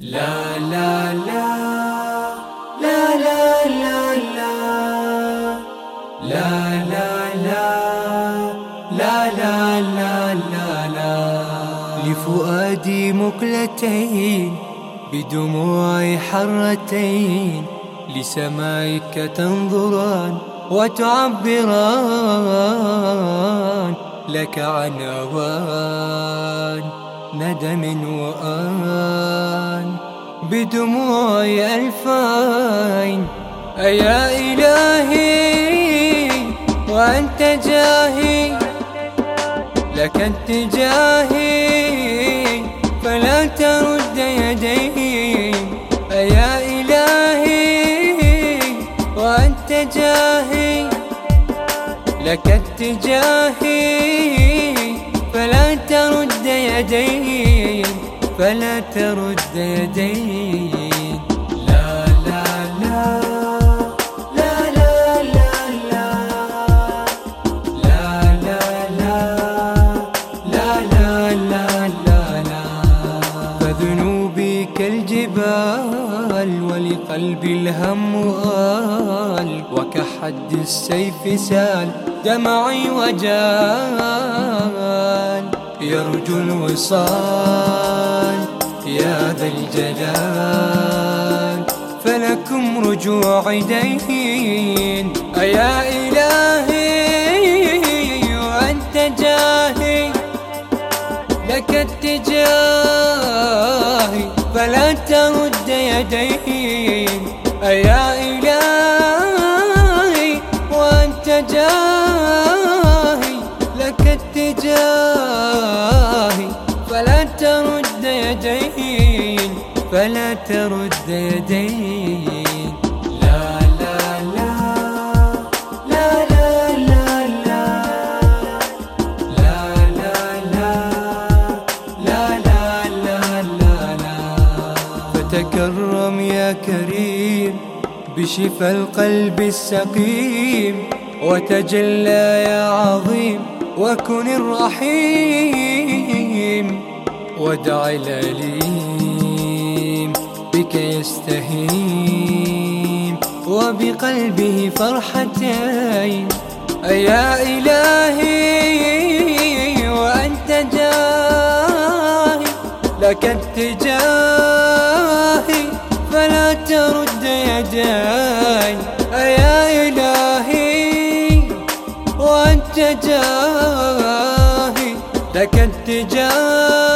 لا لا لا لا لا لا لا لا لا لا لا لا لا لفؤادي مقلتين بدموع حرتين لسمائك تنظران وتعبران لك عن أوان ندم وآن بدموع ألفين. أيا إلهي وأنت جاهي. لك اتجاهي فلا ترد يدي. أيا إلهي وأنت جاهي. لك اتجاهي فلا ترد يدي. فلا ترد يدي لا لا لا. لا لا لا لا. لا لا لا. لا لا لا فذنوبي كالجبال ولقلبي الهم آل. وكحد السيف سال دمعي وجال. يرجو الوصال. يا ذا الجلال فلكم رجوع دين أيا إلهي وأنت جاهي لك اتجاهي فلا ترد يدين أيا إلهي وأنت جاهي لك اتجاهي لا لا فتكرم يا كريم بشفى القلب السقيم وتجلى يا عظيم وكن الرحيم ودع الأليم بك يستهيم وبقلبه فرحتين. أيا إلهي وأنت جاهي لك اتجاهي فلا ترد يداي. أيا إلهي وأنت جاهي لك اتجاهي.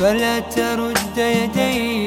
فلا ترد يدي